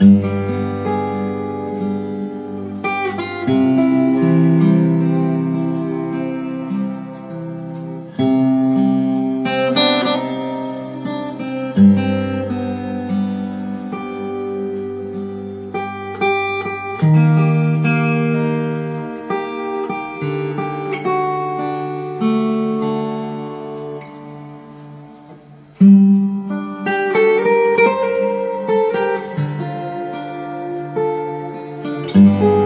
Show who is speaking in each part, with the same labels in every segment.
Speaker 1: Mm-hmm. you.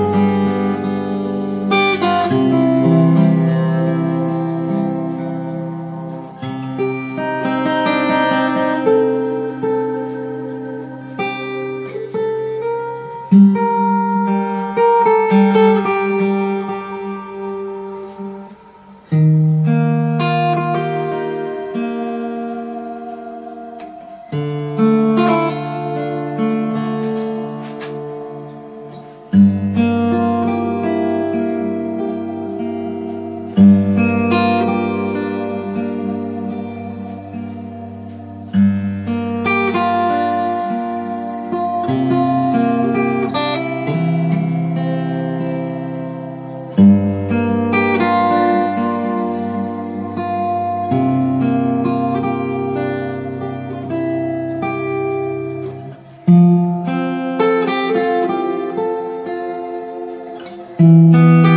Speaker 1: thank you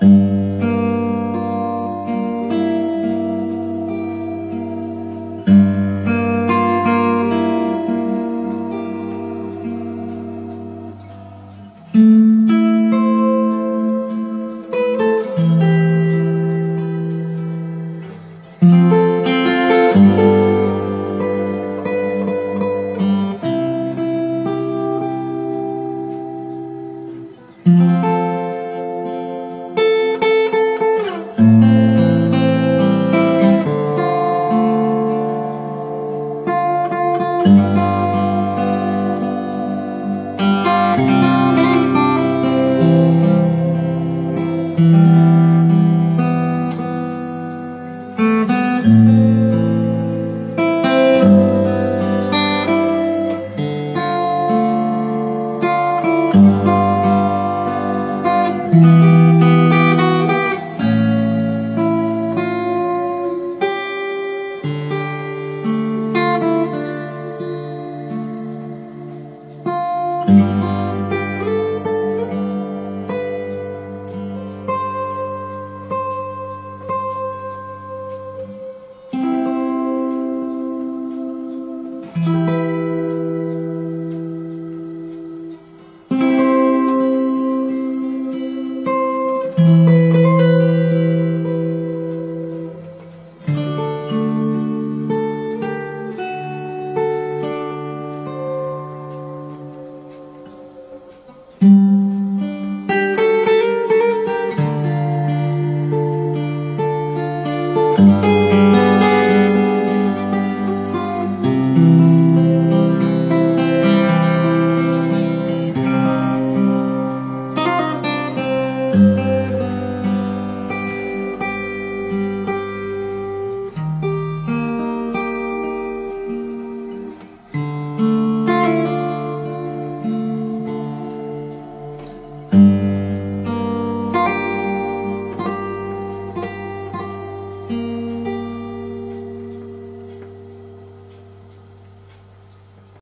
Speaker 2: thank you Música